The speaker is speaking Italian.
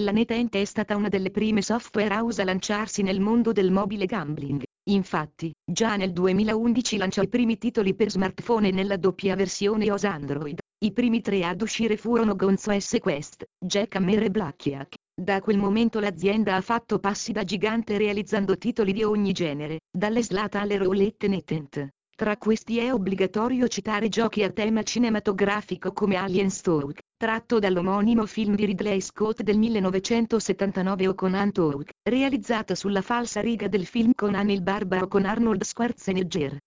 La NetEnt è stata una delle prime software house a lanciarsi nel mondo del mobile gambling. Infatti, già nel 2011 lanciò i primi titoli per smartphone nella doppia versione OS Android. I primi tre ad uscire furono Gonzo S Quest, Jackhammer e Blackjack. Da quel momento l'azienda ha fatto passi da gigante realizzando titoli di ogni genere, dalle slot alle roulette NetEnt. Tra questi è obbligatorio citare giochi a tema cinematografico come Alien Stoke, tratto dall'omonimo film di Ridley Scott del 1979 o Conan Talk, realizzato sulla falsa riga del film Conan il Barbaro con Arnold Schwarzenegger.